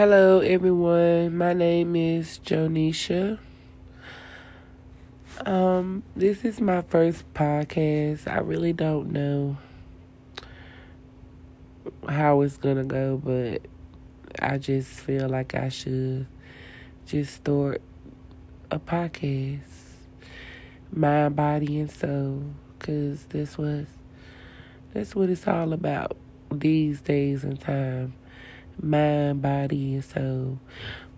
Hello, everyone. My name is Jonisha. Um, this is my first podcast. I really don't know how it's gonna go, but I just feel like I should just start a podcast, mind, body, and soul, cause this was that's what it's all about these days and time mind, body, and soul.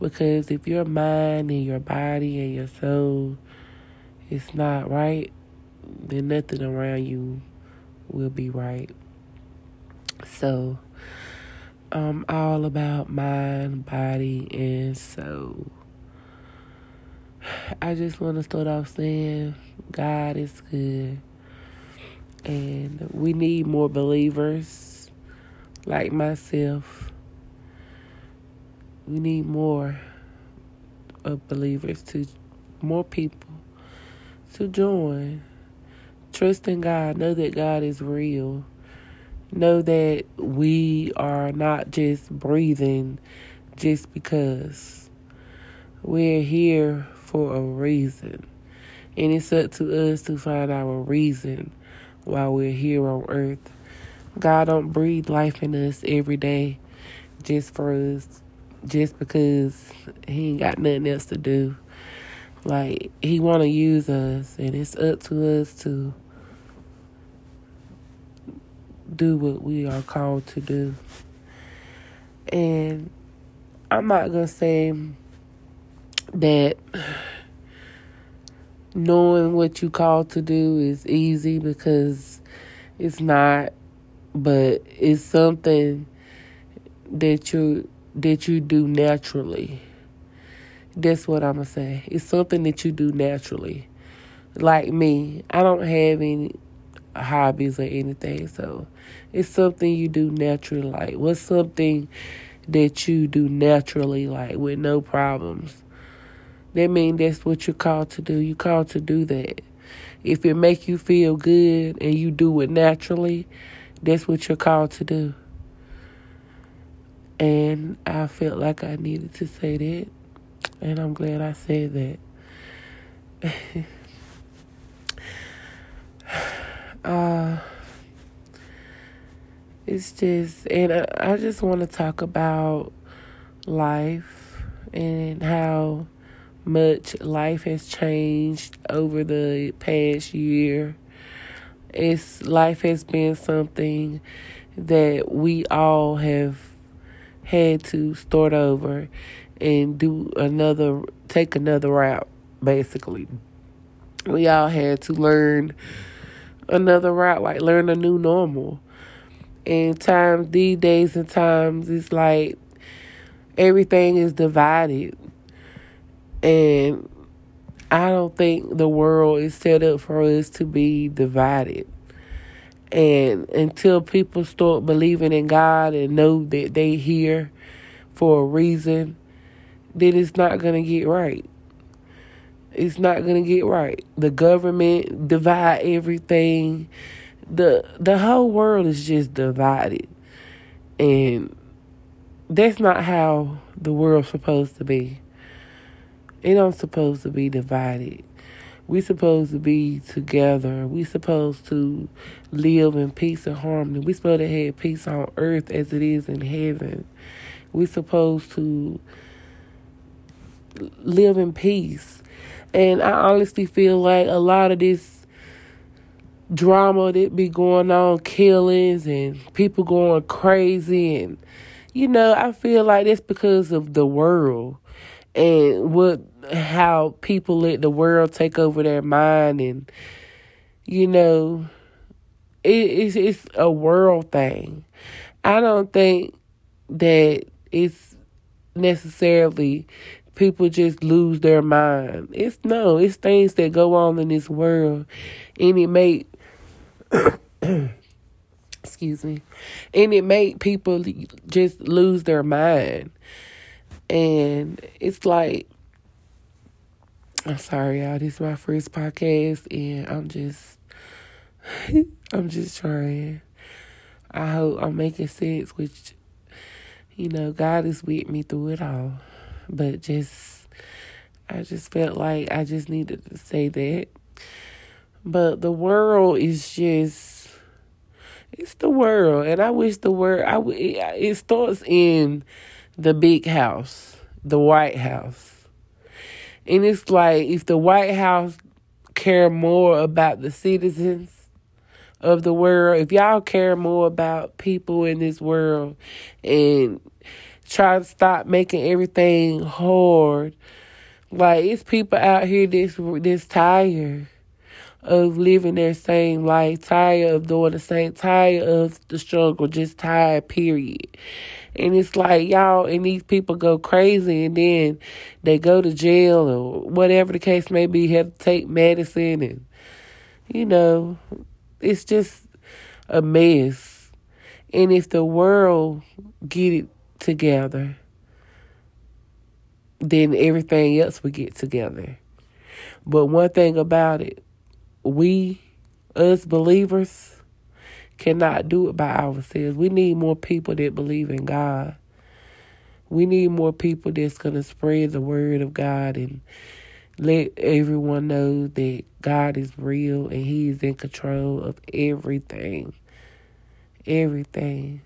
Because if your mind and your body and your soul is not right, then nothing around you will be right. So, I'm all about mind, body, and soul. I just want to start off saying God is good. And we need more believers like myself we need more of believers to more people to join. Trust in God. Know that God is real. Know that we are not just breathing just because. We're here for a reason. And it's up to us to find our reason while we're here on earth. God don't breathe life in us every day just for us just because he ain't got nothing else to do. Like he want to use us, and it's up to us to do what we are called to do. And I'm not gonna say that knowing what you called to do is easy because it's not, but it's something that you that you do naturally. That's what I'm going to say. It's something that you do naturally. Like me, I don't have any hobbies or anything, so it's something you do naturally. Like, what's something that you do naturally, like with no problems? That means that's what you're called to do. You're called to do that. If it make you feel good and you do it naturally, that's what you're called to do. And I felt like I needed to say that. And I'm glad I said that. uh, it's just, and I, I just want to talk about life and how much life has changed over the past year. It's life has been something that we all have had to start over and do another, take another route, basically. We all had to learn another route, like learn a new normal. And times, these days and times, it's like everything is divided. And I don't think the world is set up for us to be divided. And until people start believing in God and know that they here for a reason, then it's not to get right. It's not to get right. The government divide everything. The the whole world is just divided. And that's not how the world's supposed to be. It don't supposed to be divided. We supposed to be together. We supposed to live in peace and harmony. We supposed to have peace on earth as it is in heaven. We supposed to live in peace. And I honestly feel like a lot of this drama that be going on, killings and people going crazy and you know, I feel like it's because of the world and what how people let the world take over their mind and you know it, it's it's a world thing. I don't think that it's necessarily people just lose their mind. It's no, it's things that go on in this world and it may excuse me. And it made people just lose their mind. And it's like, I'm sorry, y'all. This is my first podcast, and I'm just, I'm just trying. I hope I'm making sense, which you know, God is with me through it all. But just, I just felt like I just needed to say that. But the world is just, it's the world. And I wish the world, I, it starts in the big house, the White House. And it's like if the White House care more about the citizens of the world, if y'all care more about people in this world and try to stop making everything hard, like it's people out here this this tired of living their same life, tired of doing the same, tired of the struggle, just tired, period. And it's like y'all and these people go crazy and then they go to jail or whatever the case may be, have to take medicine and you know, it's just a mess. And if the world get it together, then everything else will get together. But one thing about it, we, us believers, cannot do it by ourselves. We need more people that believe in God. We need more people that's going to spread the word of God and let everyone know that God is real and He is in control of everything. Everything.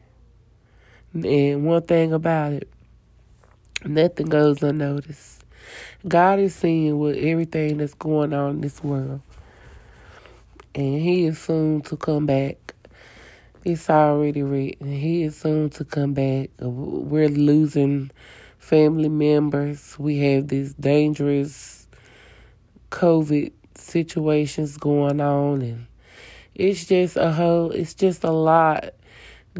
And one thing about it, nothing goes unnoticed. God is seeing what everything that's going on in this world. And He is soon to come back it's already written. He is soon to come back. We're losing family members. We have these dangerous COVID situations going on, and it's just a whole. It's just a lot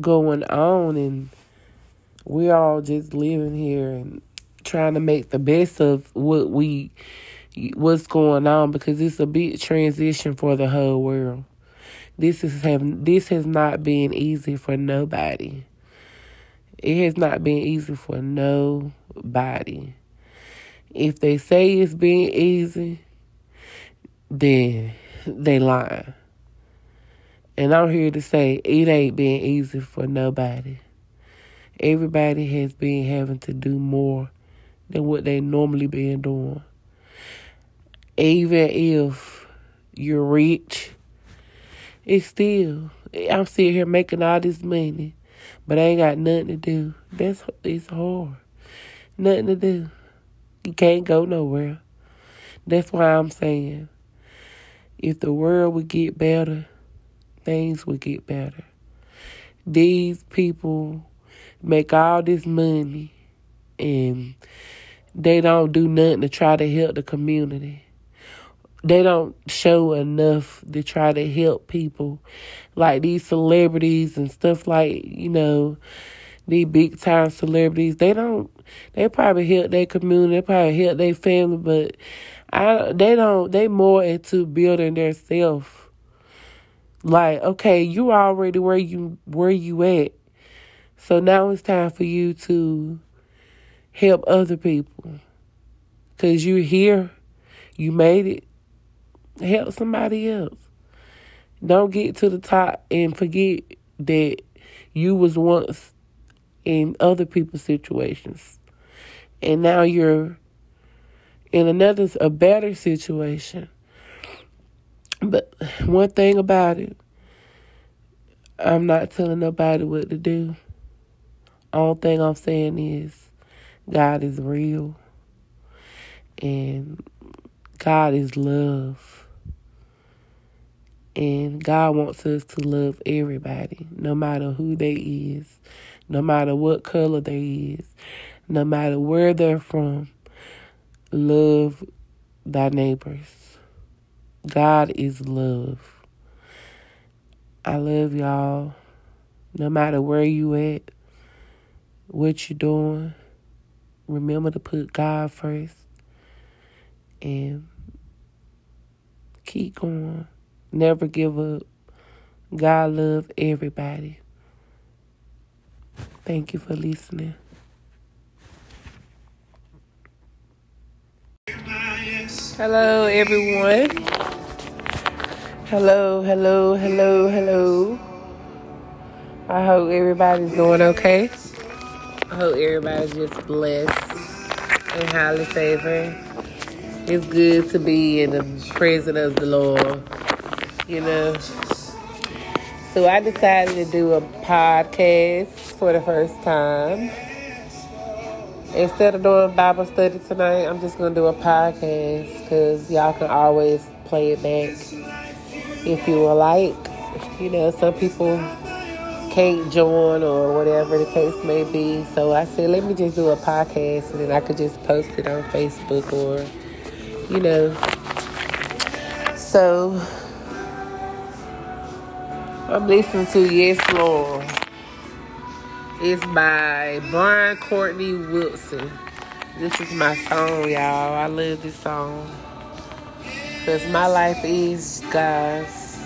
going on, and we're all just living here and trying to make the best of what we what's going on because it's a big transition for the whole world. This is have this has not been easy for nobody. It has not been easy for nobody. If they say it's been easy, then they lying. And I'm here to say it ain't been easy for nobody. Everybody has been having to do more than what they normally been doing. Even if you're rich it's still, I'm sitting here making all this money, but I ain't got nothing to do. That's it's hard. Nothing to do. You can't go nowhere. That's why I'm saying, if the world would get better, things would get better. These people make all this money and they don't do nothing to try to help the community they don't show enough to try to help people. Like these celebrities and stuff like you know these big time celebrities they don't they probably help their community they probably help their family but i they don't they more into building their self like okay you already where you where you at. So now it's time for you to help other people. Because you're here you made it help somebody else. Don't get to the top and forget that you was once in other people's situations. And now you're in another a better situation. But one thing about it, I'm not telling nobody what to do. All thing I'm saying is God is real and God is love. And God wants us to love everybody, no matter who they is, no matter what color they is, no matter where they're from. Love thy neighbors. God is love. I love y'all. No matter where you at, what you doing, remember to put God first and keep going. Never give up. God love everybody. Thank you for listening. Hello, everyone. Hello, hello, hello, hello. I hope everybody's doing okay. I hope everybody's just blessed and highly favored. It's good to be in the presence of the Lord, you know. So I decided to do a podcast for the first time. Instead of doing Bible study tonight, I'm just going to do a podcast because y'all can always play it back if you would like. You know, some people can't join or whatever the case may be. So I said, let me just do a podcast and then I could just post it on Facebook or, you know. So I'm listening to Yes Lord. It's by Brian Courtney Wilson. This is my song, y'all. I love this song. Because my life is God's.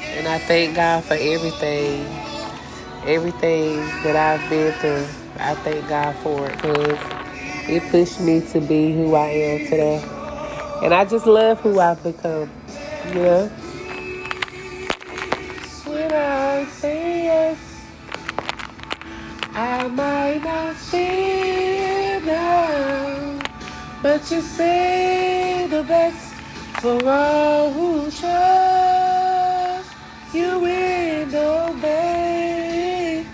And I thank God for everything everything that I've been through, I thank God for it because it pushed me to be who I am today. And I just love who I've become, you know? When I say yes, I might not see now, but you say the best for all who trust you and obey.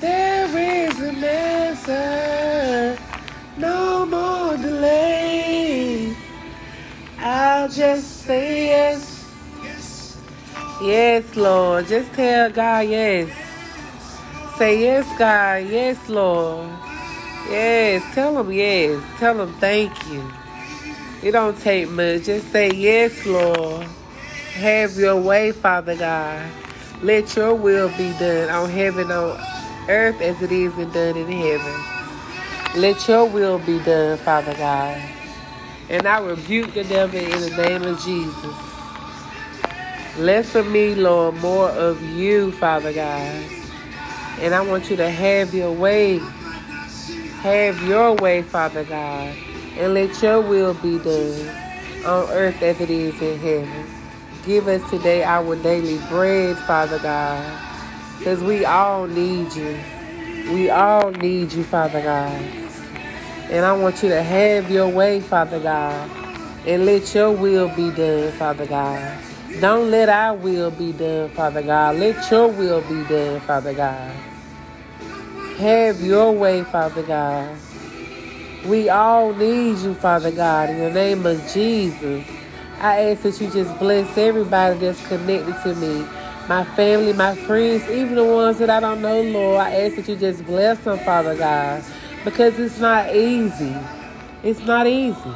There is an answer. No more delay. I'll just say yes. Yes, Lord. Just tell God yes. Say yes, God. Yes, Lord. Yes. Tell him yes. Tell him thank you. It don't take much. Just say yes, Lord. Have your way, Father God. Let your will be done on heaven on earth as it is and done in heaven. Let your will be done, Father God. And I rebuke the devil in the name of Jesus. Less of me, Lord, more of you, Father God. And I want you to have your way. Have your way, Father God. And let your will be done on earth as it is in heaven. Give us today our daily bread, Father God. Because we all need you. We all need you, Father God. And I want you to have your way, Father God. And let your will be done, Father God. Don't let our will be done, Father God. Let your will be done, Father God. Have your way, Father God. We all need you, Father God. In the name of Jesus, I ask that you just bless everybody that's connected to me my family, my friends, even the ones that I don't know, Lord. I ask that you just bless them, Father God, because it's not easy. It's not easy.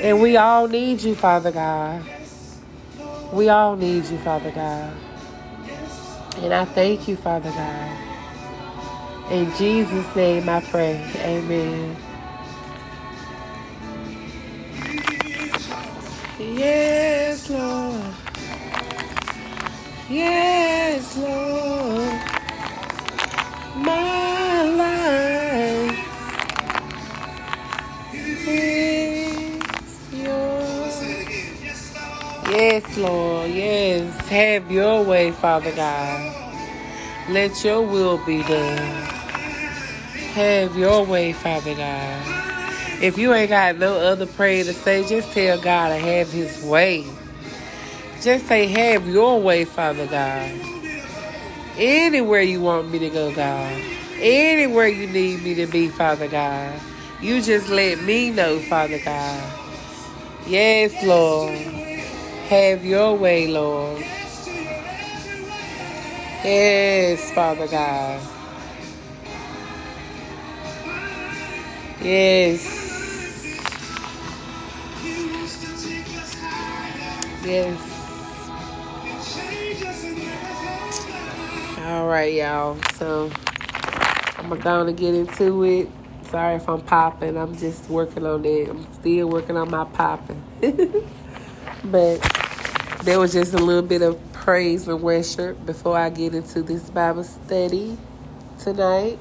And we all need you, Father God. We all need you, Father God. And I thank you, Father God. In Jesus' name I pray. Amen. Yes, Lord. Yes, Lord. Yes, Lord. Yes. Have your way, Father God. Let your will be done. Have your way, Father God. If you ain't got no other prayer to say, just tell God to have his way. Just say, have your way, Father God. Anywhere you want me to go, God. Anywhere you need me to be, Father God. You just let me know, Father God. Yes, Lord. Have your way, Lord. Yes, Father God. Yes. Yes. All right, y'all. So I'm gonna get into it. Sorry if I'm popping. I'm just working on it. I'm still working on my popping. but there was just a little bit of praise and worship before I get into this Bible study tonight.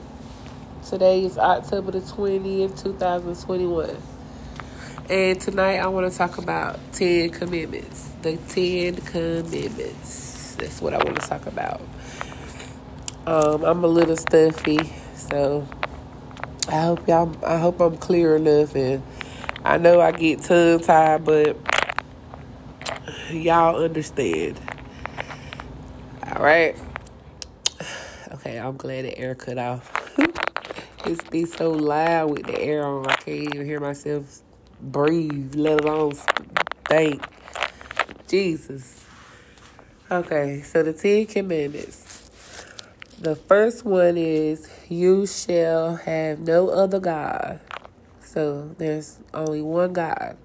Today is October the 20th, 2021. And tonight I want to talk about 10 commitments. The 10 commitments. That's what I want to talk about. Um, I'm a little stuffy, so I hope y'all. I hope I'm clear enough, and I know I get tongue tied, but y'all understand. All right. Okay, I'm glad the air cut off. it's be so loud with the air on. I can't even hear myself breathe, let alone think. Jesus. Okay, so the Ten Commandments. The first one is, You shall have no other God. So there's only one God,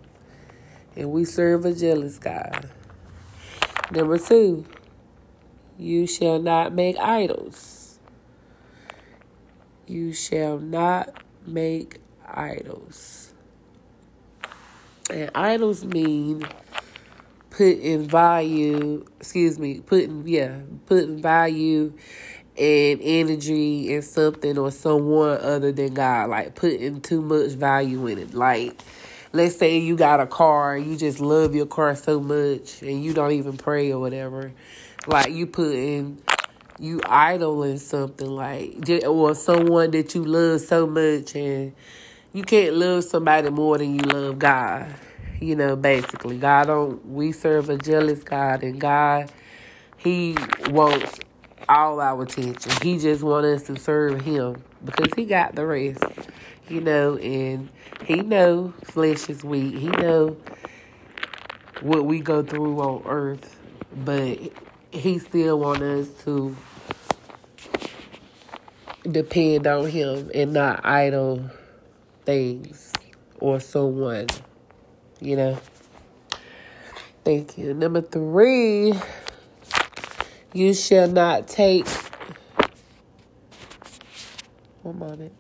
and we serve a jealous God. Number two, you shall not make idols. You shall not make idols. And idols mean putting value, excuse me, putting, yeah, putting value and energy in something or someone other than God, like putting too much value in it. Like, let's say you got a car, you just love your car so much and you don't even pray or whatever. Like, you putting, you idling something like, or someone that you love so much and you can't love somebody more than you love God. You know, basically, God don't. We serve a jealous God, and God, He wants all our attention. He just wants us to serve Him because He got the rest. You know, and He know flesh is weak. He know what we go through on earth, but He still want us to depend on Him and not idle things or someone you know. Thank you. Number three, you shall not take. One moment.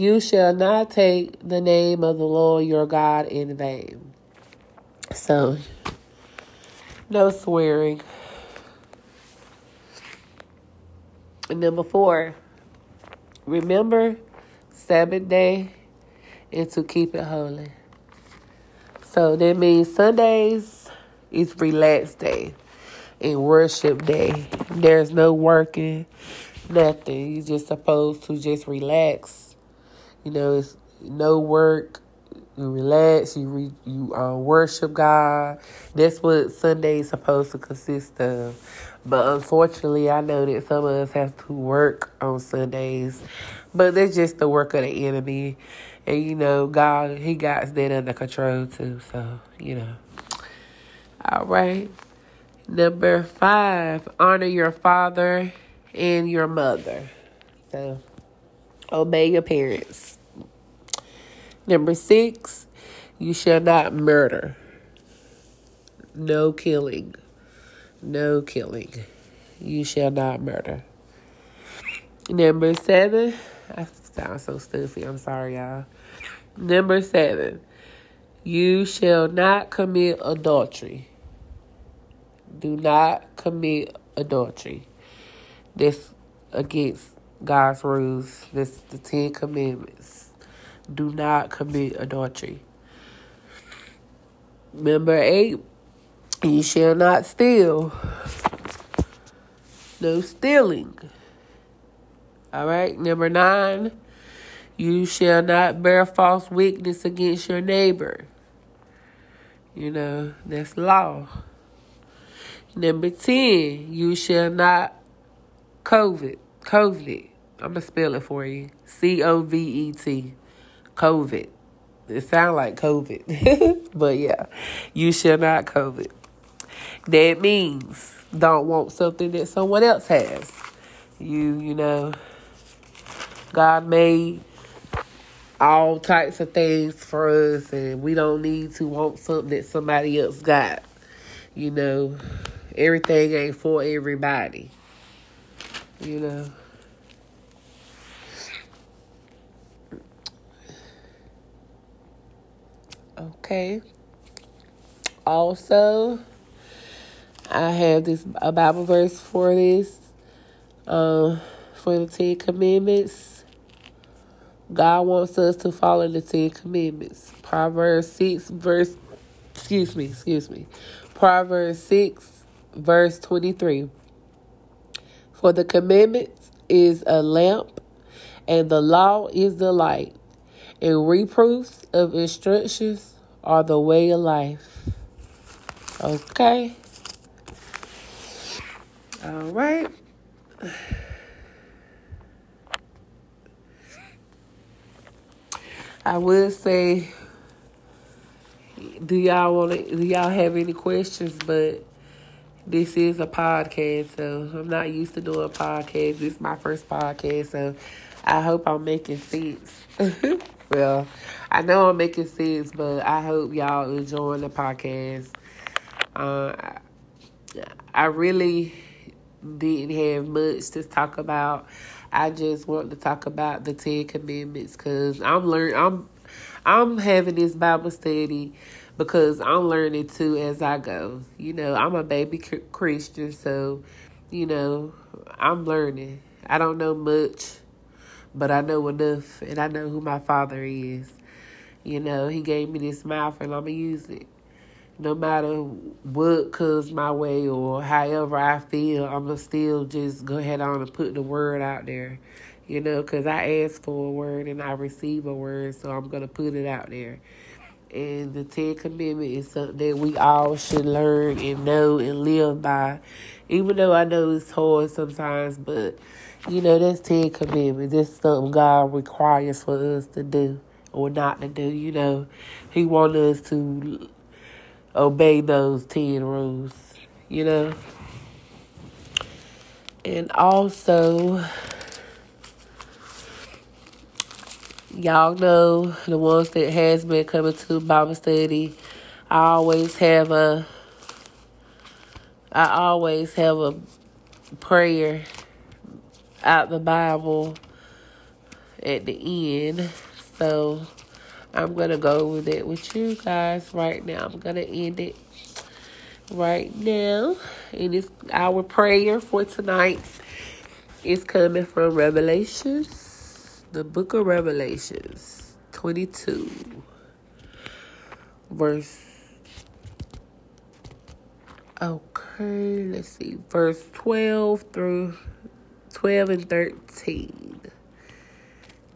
You shall not take the name of the Lord your God in vain. So, no swearing. And number four, remember Sabbath day and to keep it holy. So that means Sundays is relaxed day and worship day. There's no working, nothing. You're just supposed to just relax. You know, it's no work. You relax. You re, you uh, worship God. That's what Sunday is supposed to consist of. But unfortunately, I know that some of us have to work on Sundays. But that's just the work of the enemy. And you know, God, He got that under control too. So, you know. All right. Number five, honor your father and your mother. So, obey your parents. Number six, you shall not murder. No killing. No killing. You shall not murder. Number seven, I sound so stuffy. I'm sorry, y'all. Number seven, you shall not commit adultery. Do not commit adultery. This against God's rules. This the Ten Commandments. Do not commit adultery. Number eight, you shall not steal. No stealing. All right. Number nine, you shall not bear false witness against your neighbor. You know, that's law. Number 10, you shall not COVID. COVID. I'm to spell it for you. C O V E T. COVID. It sounds like COVID. but yeah, you shall not COVID. That means don't want something that someone else has. You, you know, God made all types of things for us, and we don't need to want something that somebody else got. You know, everything ain't for everybody. You know. Okay. Also, I have this a Bible verse for this. Um, for the Ten Commandments. God wants us to follow the Ten Commandments. Proverbs 6, verse, excuse me, excuse me. Proverbs 6, verse 23. For the commandments is a lamp, and the law is the light, and reproofs of instructions are the way of life. Okay? All right. I would say, do y'all want to? Do y'all have any questions? But this is a podcast, so I'm not used to doing podcasts. This is my first podcast, so I hope I'm making sense. well, I know I'm making sense, but I hope y'all enjoying the podcast. Uh, I really didn't have much to talk about. I just want to talk about the Ten Commandments because I'm learning. I'm I'm having this Bible study because I'm learning too as I go. You know, I'm a baby Christian, so you know I'm learning. I don't know much, but I know enough, and I know who my Father is. You know, He gave me this mouth, and I'm gonna use it no matter what comes my way or however I feel, I'm going to still just go ahead on and put the word out there, you know, because I asked for a word and I receive a word, so I'm going to put it out there. And the Ten Commandments is something that we all should learn and know and live by. Even though I know it's hard sometimes, but you know, that's Ten Commandments. That's something God requires for us to do or not to do. You know, He wants us to obey those 10 rules, you know? And also, y'all know the ones that has been coming to Bible study, I always have a I always have a prayer out the Bible at the end. So I'm to go with it with you guys right now. I'm to end it right now. And it's our prayer for tonight is coming from Revelations, the book of Revelations 22, verse. Okay, let's see, verse 12 through 12 and 13.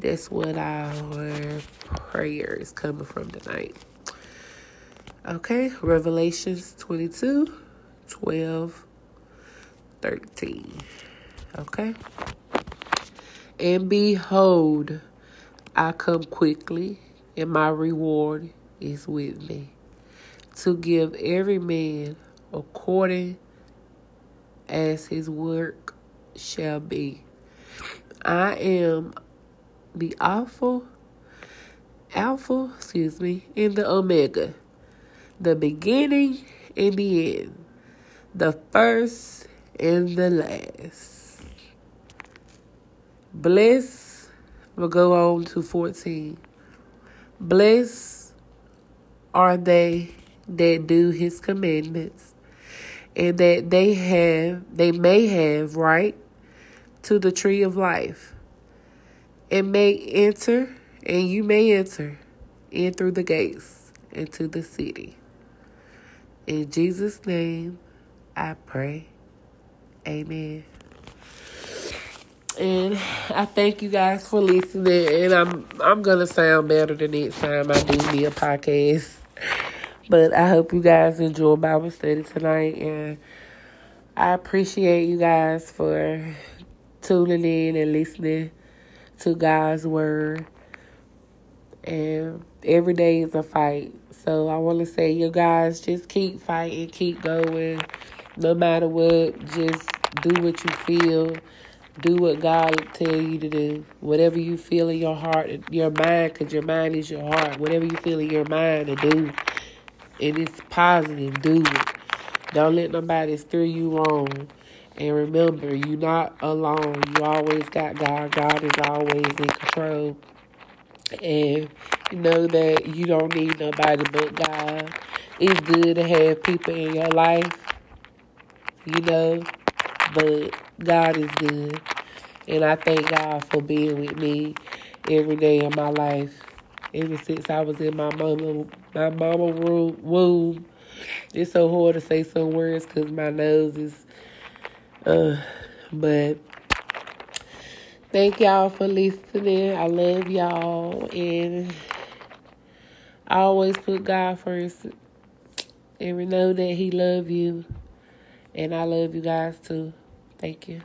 That's what our prayer is coming from tonight. Okay, Revelations 22, 12, 13. Okay. And behold, I come quickly, and my reward is with me to give every man according as his work shall be. I am the Alpha, Alpha, excuse me, and the Omega, the beginning and the end, the first and the last. Bless, we'll go on to 14. Bless are they that do his commandments, and that they have they may have right to the tree of life and may enter, and you may enter in through the gates into the city. In Jesus' name, I pray. Amen. And I thank you guys for listening. And I'm I'm gonna sound better the next time I do me a podcast. But I hope you guys enjoy Bible study tonight, and I appreciate you guys for tuning in and listening to God's word. And every day is a fight. So I want to say, you guys, just keep fighting, keep going. No matter what, just do what you feel. Do what God tell you to do. Whatever you feel in your heart, your mind, because your mind is your heart. Whatever you feel in your mind to do, and it's positive, do it. Don't let nobody steer you wrong. And remember, you're not alone. You always got God. God is always in control. And you know that you don't need nobody but God. It's good to have people in your life, you know, but God is good. And I thank God for being with me every day of my life. Ever since I was in my mama, my mama womb. It's so hard to say some words because my nose is uh, but Thank y'all for listening. I love y'all. And I always put God first. And we know that He love you. And I love you guys too. Thank you.